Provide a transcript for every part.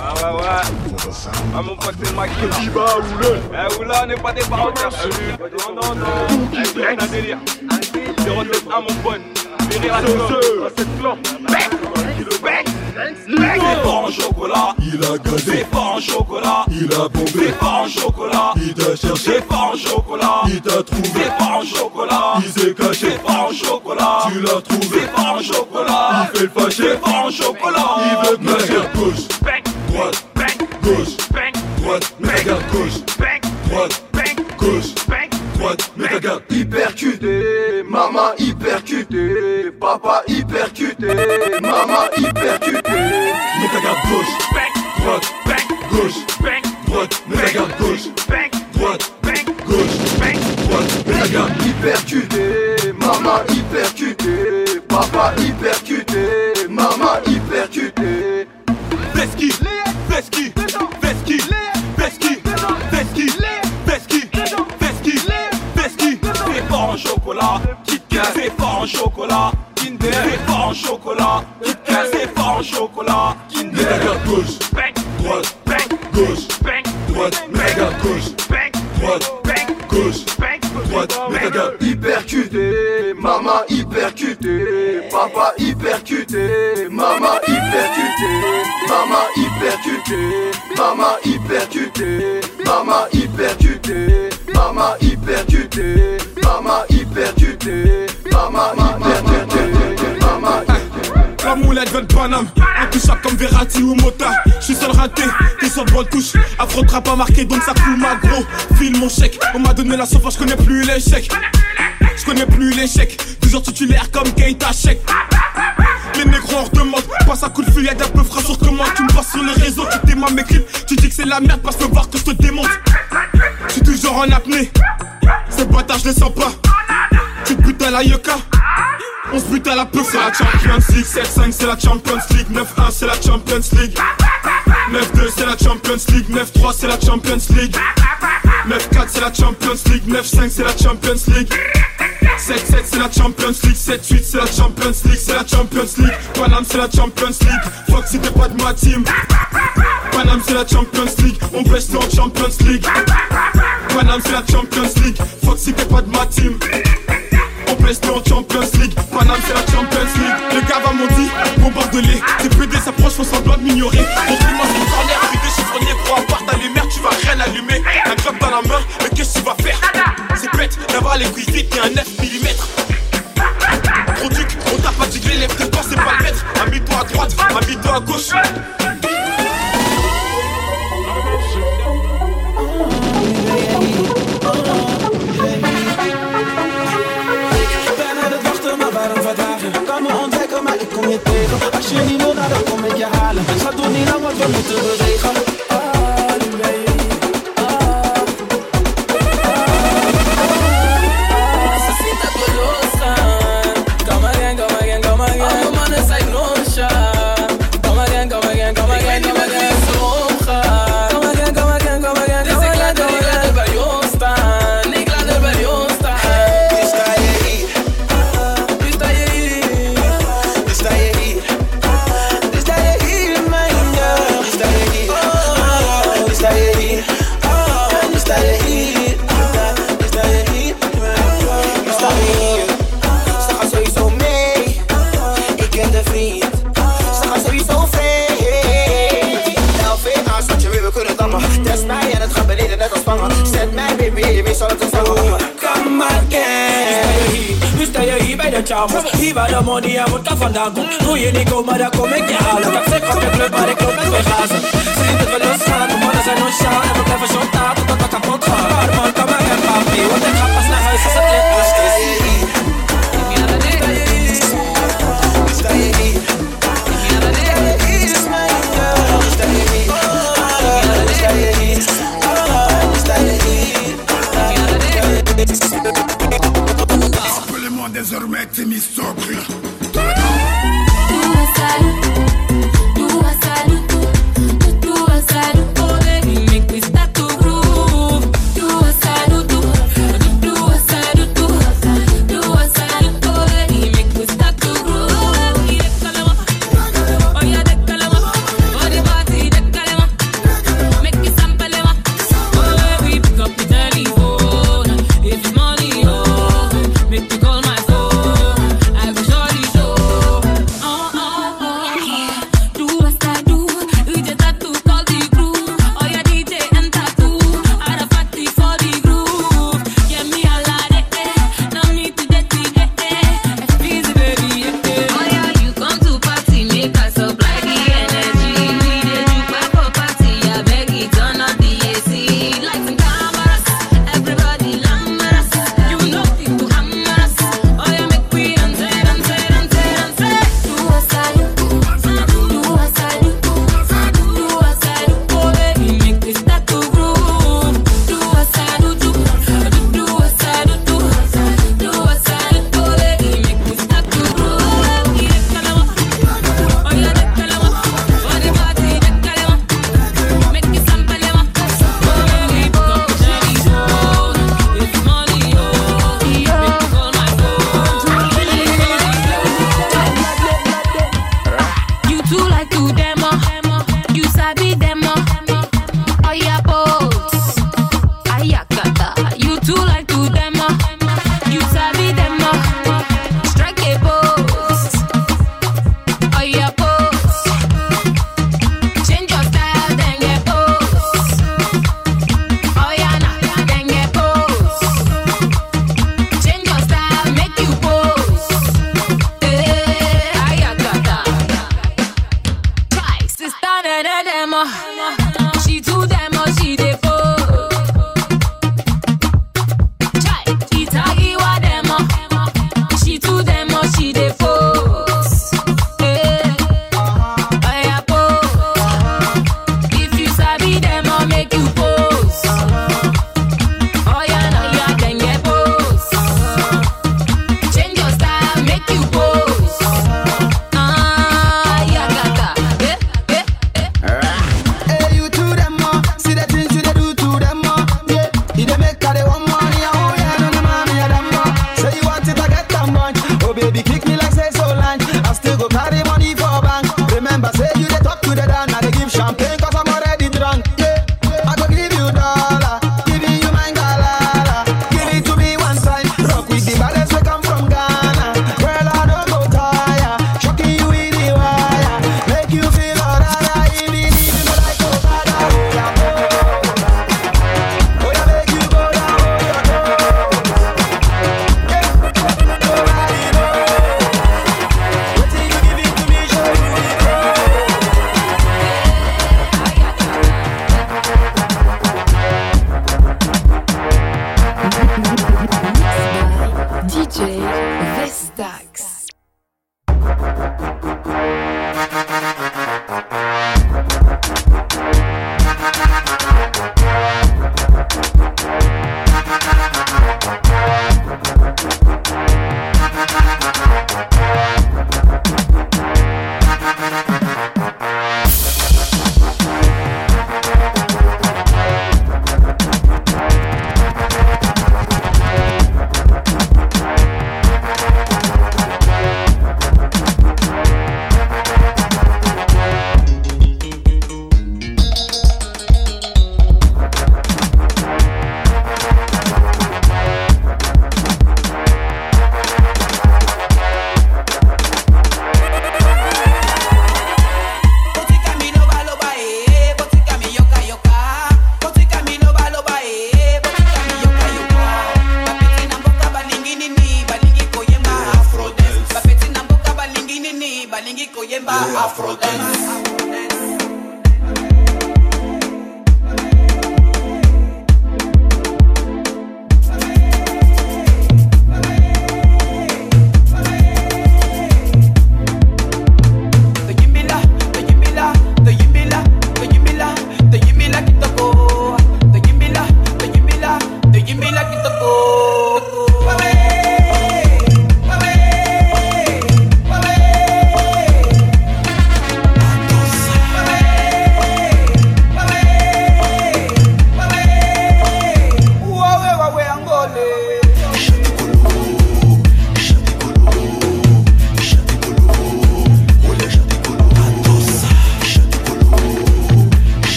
Ah ouais, ouais. Ah, mon pote, c'est Maki. Qui va, Oula Eh, Oula, on n'est pas des parents Non, non, non. Eh, c'est un délire. 071, mon pote. La C'est clan. C'est pas en chocolat, Il a gazé, c'est pas en chocolat, il a bombé, c'est pas en chocolat, il t'a cherché, c'est pas en chocolat, il t'a trouvé, c'est pas en chocolat, il s'est caché, c'est pas en chocolat, tu l'as trouvé, c'est pas en chocolat, il fait le fâché, c'est pas en chocolat, il veut te mettre gauche, bang, droite, gauche, droite, mais la garde gauche, droite, gauche, droite, mais la garde hypercuté, maman hypercuté, papa hypercuté, maman hypercuté, mais ta garde gauche, droite, gauche, droite, mais la garde gauche, droite, gauche, droite, mais la garde hypercuté, maman hypercuté, papa hypercuté, maman hypercuté, esquive Veski, Veski, Veski, Veski, Veski, Veski, Veski, c'est pas en chocolat, Kit c'est pas en chocolat, Kinder, c'est pas en chocolat, Kit c'est pas en chocolat, Kinder, regarde gauche, bang, droite, bang, gauche, bang, droite, regarde gauche, bang, droite, bang, gauche, bang, droite, mais regarde, Hypercuté, papa hypercuté, maman hypercuté, maman hypercuté, maman hypercuté, maman hypercuté, maman hypercuté, maman hypercuté, maman hypercuté, maman La moulette veut Paname, intouchable comme Verratti ou Mota. J'suis seul raté, t'es sur bonne touche. Affrontera pas marqué donc ça coule ma gros. File mon chèque, on m'a donné la sauce, je connais plus l'échec. Je connais plus l'échec, toujours titulaire comme Keita Check. Les négros en redemande, passe à coup de feuillade un peu frais sur commande. Tu me passes sur les réseaux, tu démarres mes clips. Tu dis que c'est la merde, passe me voir que je te démonte. J'suis toujours en apnée, ces bâtards je les sens pas. À la yucca. On se bute à la peu, c'est la Champions League 7-5 c'est la Champions League 9-1 c'est la Champions League 9-2 c'est la Champions League 9-3 c'est la Champions League 9-4 c'est la Champions League 9-5 c'est la Champions League 7-7 c'est la Champions League 7-8 c'est la Champions League C'est la Champions League Paname c'est la Champions League si t'es pas de ma team Paname c'est la Champions League On baisse en Champions League Paname c'est la Champions League si t'es pas de ma team on baisse en Champions League. Paname c'est la Champions League. Le gars va m'ont dit Mon bordelais Tes PD s'approchent font semblant de m'ignorer. Montre-moi son corner Puis des chiffres gros à part ta lumière Tu vas rien allumer. Un club dans la main Mais qu'est-ce que tu vas faire? C'est bête d'avoir les couilles vides et un 9 mm Produc On t'a pas l'élève de toi c'est pas le maître. Amie-toi à droite Amie-toi à gauche ik kom je tegen Als je niet wil, dan kom ik je halen Schat, doe niet lang, want we moeten bewegen give me something so Come again. Nu sta jag i mig det charmos come de money jag vodka fandango Nu är ni kommer där kommer inte alla Taxi kommer klubbar i klubben med chasen Sitter för lussan och målar sig nån tjall Jag får träffa tjottar och tottar kapott Farmor kommer hem pappi Och den trappas när huset Permettez mi socle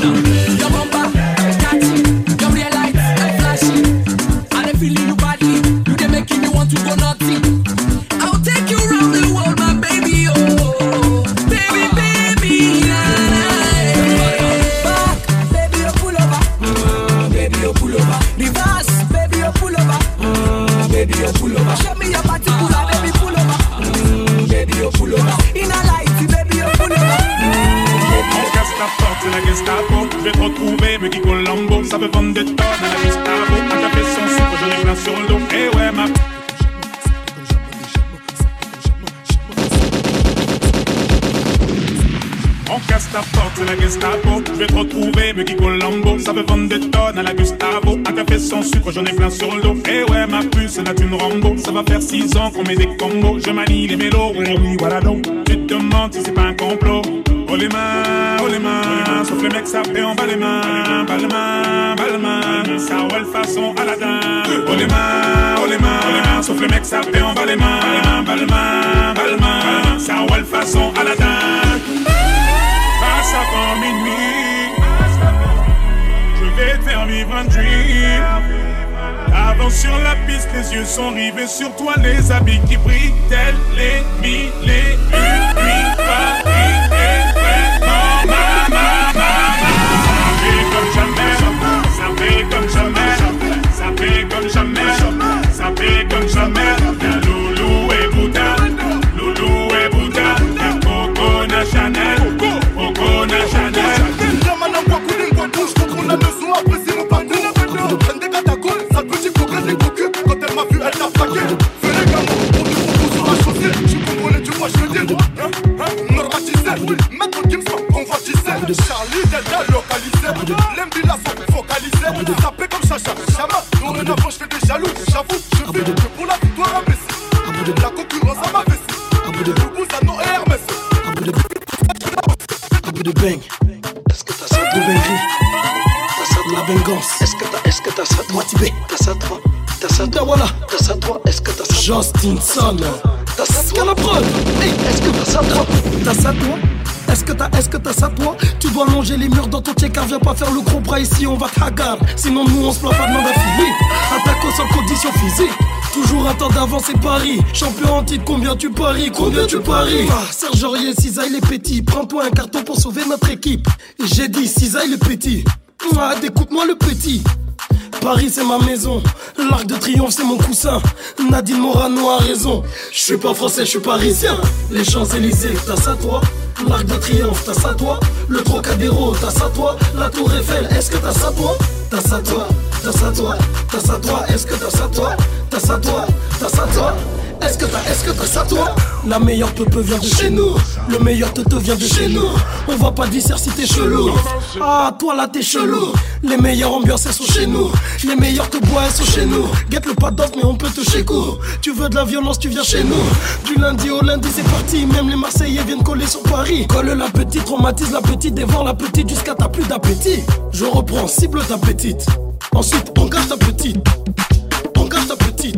Florida. Va faire 6 ans qu'on met des combos. Je manie les mélos, oui, oui, voilà donc. Tu te demandes si c'est pas un complot. Oh les mains, oh les mains, sauf les mecs ça fait en bas les mains, bas les mains, bas les mains, ça roule façon Aladdin. Oh les mains, oh les mains, sauf les mecs ça fait en bas les mains, bas les mains, bas les mains, ça roule façon Aladdin. Passe avant minuit, je vais te faire vivre un dream. Avant sur la piste, les yeux sont rivés sur toi, les habits qui brillent, tels les mille et une comme jamais, ça fait comme jamais, ça fait comme jamais, ça fait comme jamais. Charlie Delta localisé, l'embila sont focalisés, tapé comme Chacha, Chama, dorénavant je fais des jaloux, j'avoue, je vis que pour la victoire imbécile, la concurrence à ma vessie, le Bouzano et Hermès, Abu de bang. Est-ce que t'as ça de dinguerie T'as ça de la bengance. Est-ce que t'as, est-ce que t'as ça de Watibé T'as ça toi T'as ça toi voilà. T'as ça toi Est-ce que t'as ça Justinson. T'as ça toi la preuve. Hey, est-ce que t'as ça toi T'as ça toi est-ce que t'as, est-ce que t'as ça toi? Tu dois longer les murs dans ton check-car Viens pas faire le gros bras ici, on va cagar Sinon nous on se plaint pas de à Philippe Attaque sans condition physique. Toujours un temps d'avance et Paris Champion en titre, combien tu paries? Combien tu paries? ah, Serge Aurier, Cisaille les petits. Prends-toi un carton pour sauver notre équipe. J'ai dit Cisaille les petits ah, Écoute-moi le petit. Paris c'est ma maison, l'Arc de Triomphe c'est mon coussin. Nadine Morano a raison. Je suis pas français, je suis parisien. Les Champs-Élysées, t'as ça toi? L'Arc de Triomphe, t'as ça toi Le Trocadéro, t'as ça toi La Tour Eiffel, est-ce que t'as ça toi T'as ça toi, t'as ça toi, t'as ça toi, est-ce que t'as ça toi T'as ça toi, t'as ça toi est-ce que t'as, est-ce que t'as ça toi La meilleure te vient de chez nous. Le meilleur te vient de chez nous. On va pas dire si t'es chelou. Ah toi là t'es chelou. Les meilleures ambiances elles sont chez nous. Les meilleures te bois elles sont chez nous. Guette le pas d'offre mais on peut te chez Tu veux de la violence tu viens chez nous. Du lundi au lundi c'est parti. Même les Marseillais viennent coller sur Paris. Colle la petite, traumatise la petite Dévore la petite jusqu'à t'as plus d'appétit. Je reprends, cible ta petite. Ensuite on garde ta petite. On garde ta petite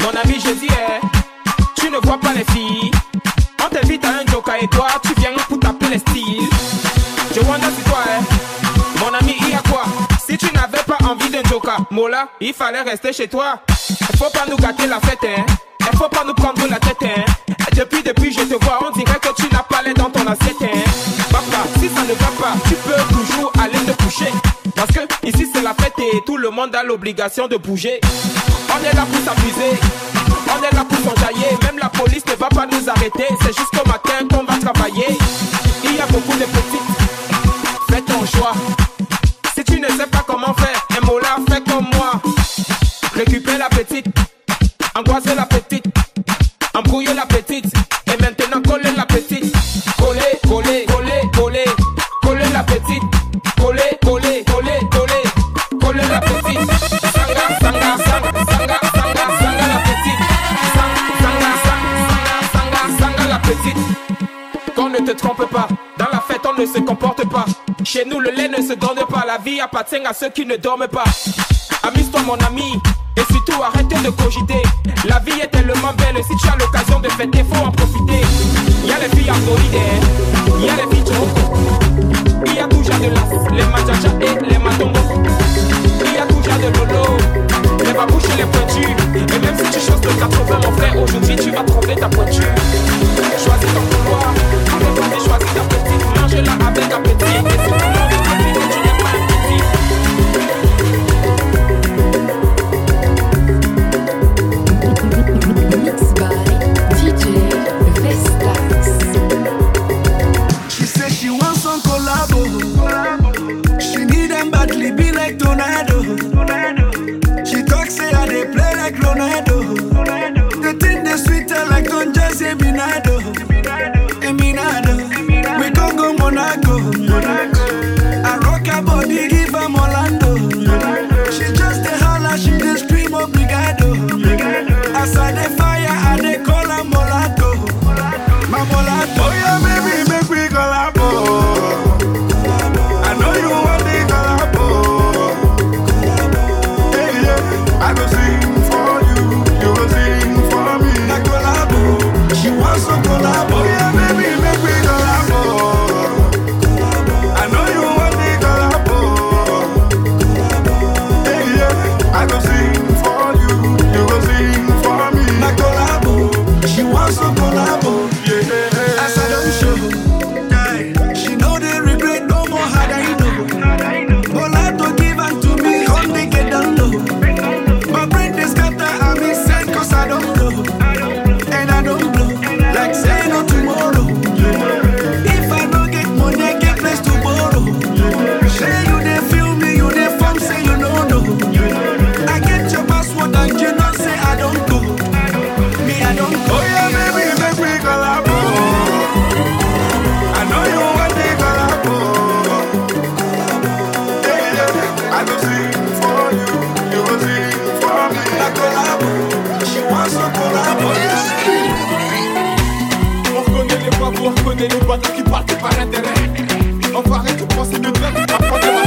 Mon ami, je dis, eh, tu ne vois pas les filles. On t'invite à un joker et toi, tu viens pour taper les styles. Je wonder c'est toi, eh. Mon ami, il y a quoi? Si tu n'avais pas envie d'un joker, Mola, il fallait rester chez toi. Faut pas nous gâter la fête, hein. Il faut pas nous prendre la tête, hein. Depuis, depuis, je te vois, on dirait que tu n'as pas l'air dans ton assiette, hein. Papa, si ça ne va pas, tu peux toujours aller te coucher. Parce que ici c'est la fête et tout le monde a l'obligation de bouger. On est là pour s'amuser, on est là pour s'enjailler. Même la police ne va pas nous arrêter, c'est jusqu'au matin qu'on va travailler. Il y a beaucoup de petites, fais ton choix. Si tu ne sais pas comment faire, un mot là, fais comme moi. Récupère la petite, angoisser la petite, embrouiller la petite, Qu'on ne te trompe pas, dans la fête on ne se comporte pas. Chez nous le lait ne se donne pas, la vie appartient à ceux qui ne dorment pas. Amuse-toi mon ami, et surtout arrête de cogiter. La vie est tellement belle, si tu as l'occasion de fêter, faut en profiter. Y a les filles androïdes, hein. y a les filles choco. Il y a toujours de l'as, les machacha et les matombo. Il y a toujours de lolo, les babouches et les pointus. Et même si tu choses de 80, mon frère, aujourd'hui tu vas trouver ta pointure. Partent par intérêt. Va arrêter de penser de dingue, apprendre de la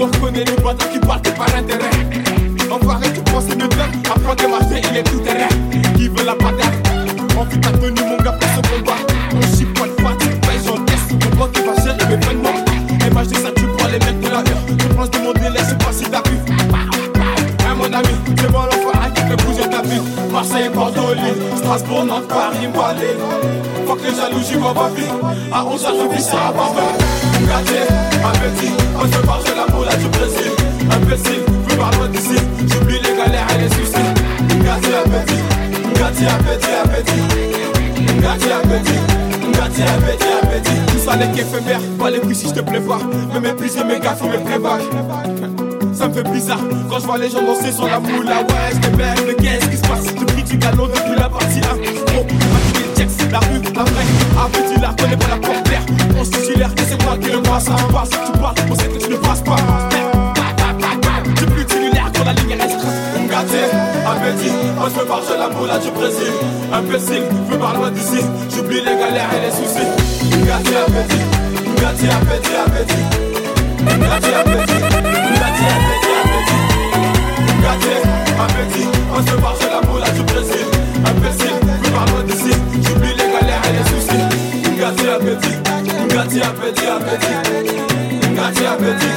On reconnaît les boîtes qui partent par intérêt. Va arrêter de penser de dingue, apprendre de marcher, il est tout terrain. Qui veut la patate On fait ta tenue, mon gars, pour ce combat. On chipote pas, tu payes, j'encaisse. Mon pote qui va gérer mes vêtements. Et moi, j'ai ça, tu prends les mecs de la rue. Je pense de mon délai, sais pas si t'as vu. Hein, mon ami, c'est bon l'enfoiré qui fait bouger ta vie. Marseille, Bordeaux, Lille, Strasbourg, Nantes, Paris, Malais. Faut que les jaloux, j'y vois ma vie. À 11 h je vis ça à Barbel. Gâté, appétit, on se de la moula du Brésil. Imbécile, plus par loin d'ici. J'oublie les galères et les soucis. Gâté, appétit, gâté, appétit, appétit. Gâté, appétit. Gâté, appétit, appétit. Tout ça n'est qu'éphémère, pas les couilles si je te plais pas. Me mépriser mes faut mes playback. Ça me fait bizarre quand je vois les gens danser sur la moula. Ouais, je belle, mais qu'est-ce qui se passe? Je prie du galon depuis la partie 1. Bon, maquiller le checks, la rue, la vraie. Appétit, la connais pas la porte-l'air. On se titulaire, que c'est moi qui le passe. Ça passe, tu parles, on sait que tu ne passes pas. Appétit, on se parle de la moula du Brésil. Imbécile, je par loin d'ici. J'oublie les galères et les soucis. Gâté, appétit, gâté, appétit, appétit. Gâté, appétit, gâté, appétit, appétit. Gâté, appétit, on se marche la moula du Brésil. Imbécile, plus par loin d'ici. J'oublie les galères et les soucis. Gâté, appétit, gâté, appétit, appétit. Gâté, appétit,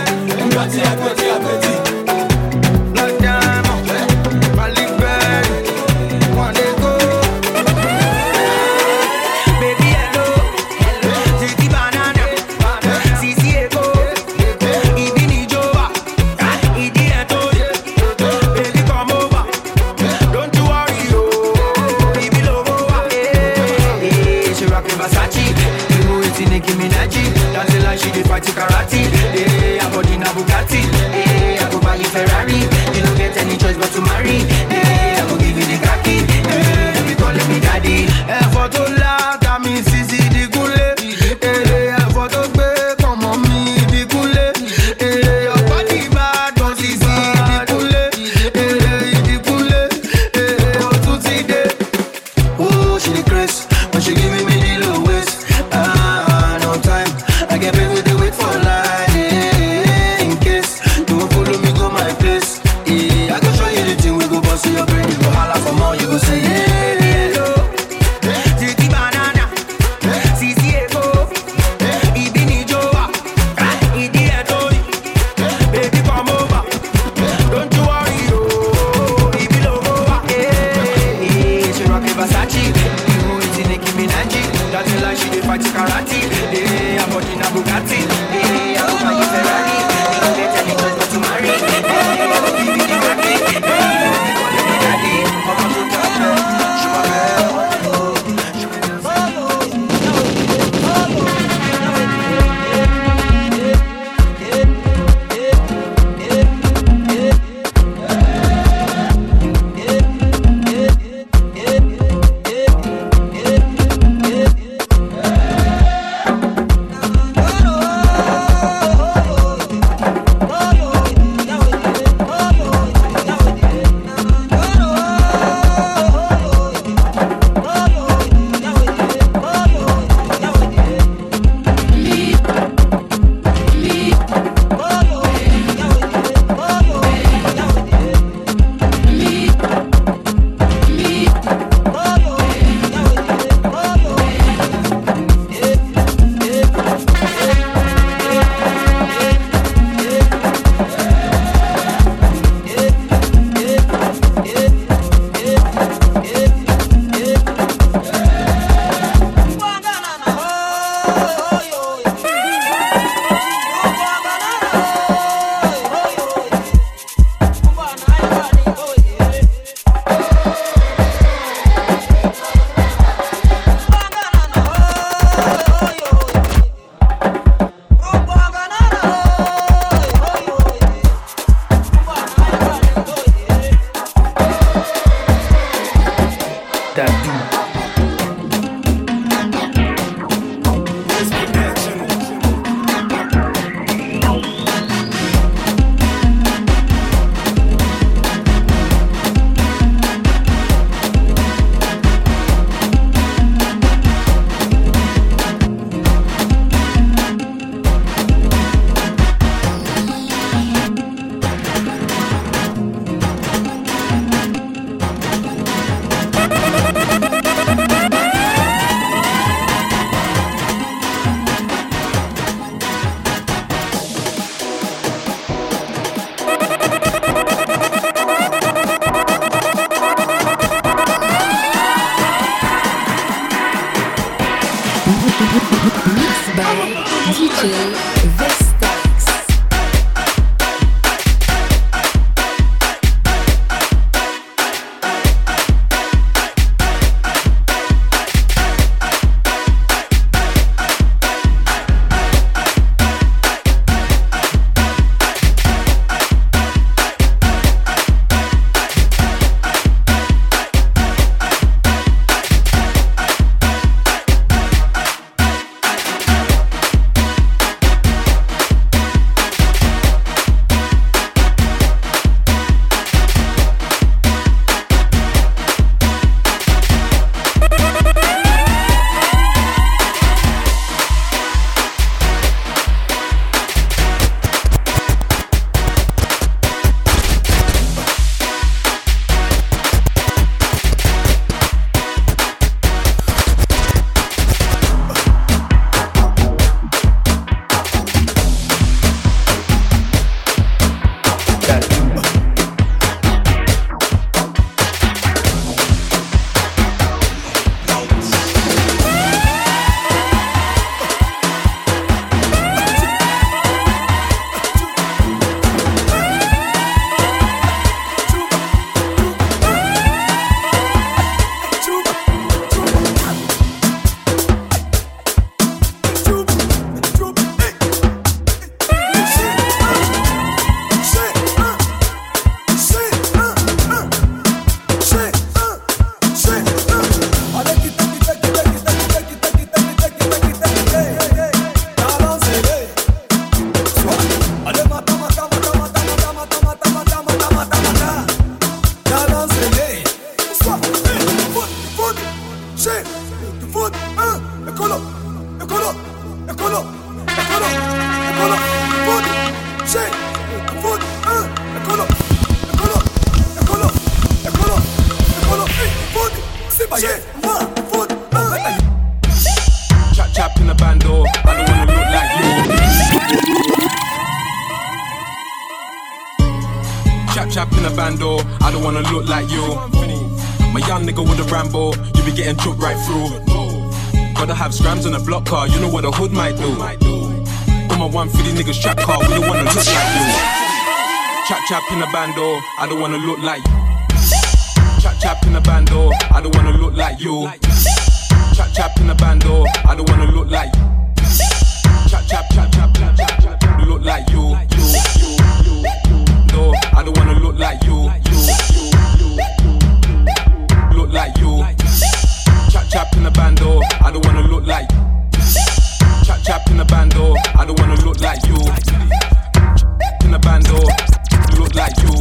gâté, appétit, appétit. Party. Getting choked right through. Gotta have scrams on a block car, you know what a hood might do. On my 150 niggas trap car, we don't wanna look like you. Chap chap in the bando, I don't wanna look like you. Chap chap in the bando, I don't wanna look like you. Chap chap in the bando, I don't wanna look like you. Chap chap chap chap chap chap chap look like you. No, I don't wanna look like you. Look like you. Chap in the bando, I don't wanna look like. Chap chap in the bando, I don't wanna look like you. In the bando, look like you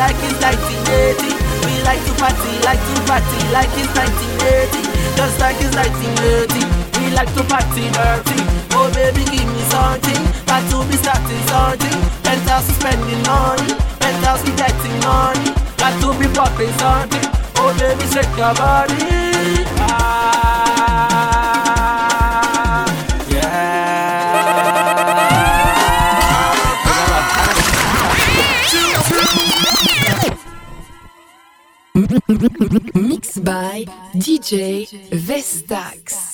like it's 1980. We like to party, like to party like it's 1980. Just like it's 1980. We like to party dirty. Oh baby, give me something. Got to be starting something. Penthouse is spending money. Penthouse is getting money. Got to be popping something. Oh baby, shake your body. Ah, Mixed by DJ Vestax.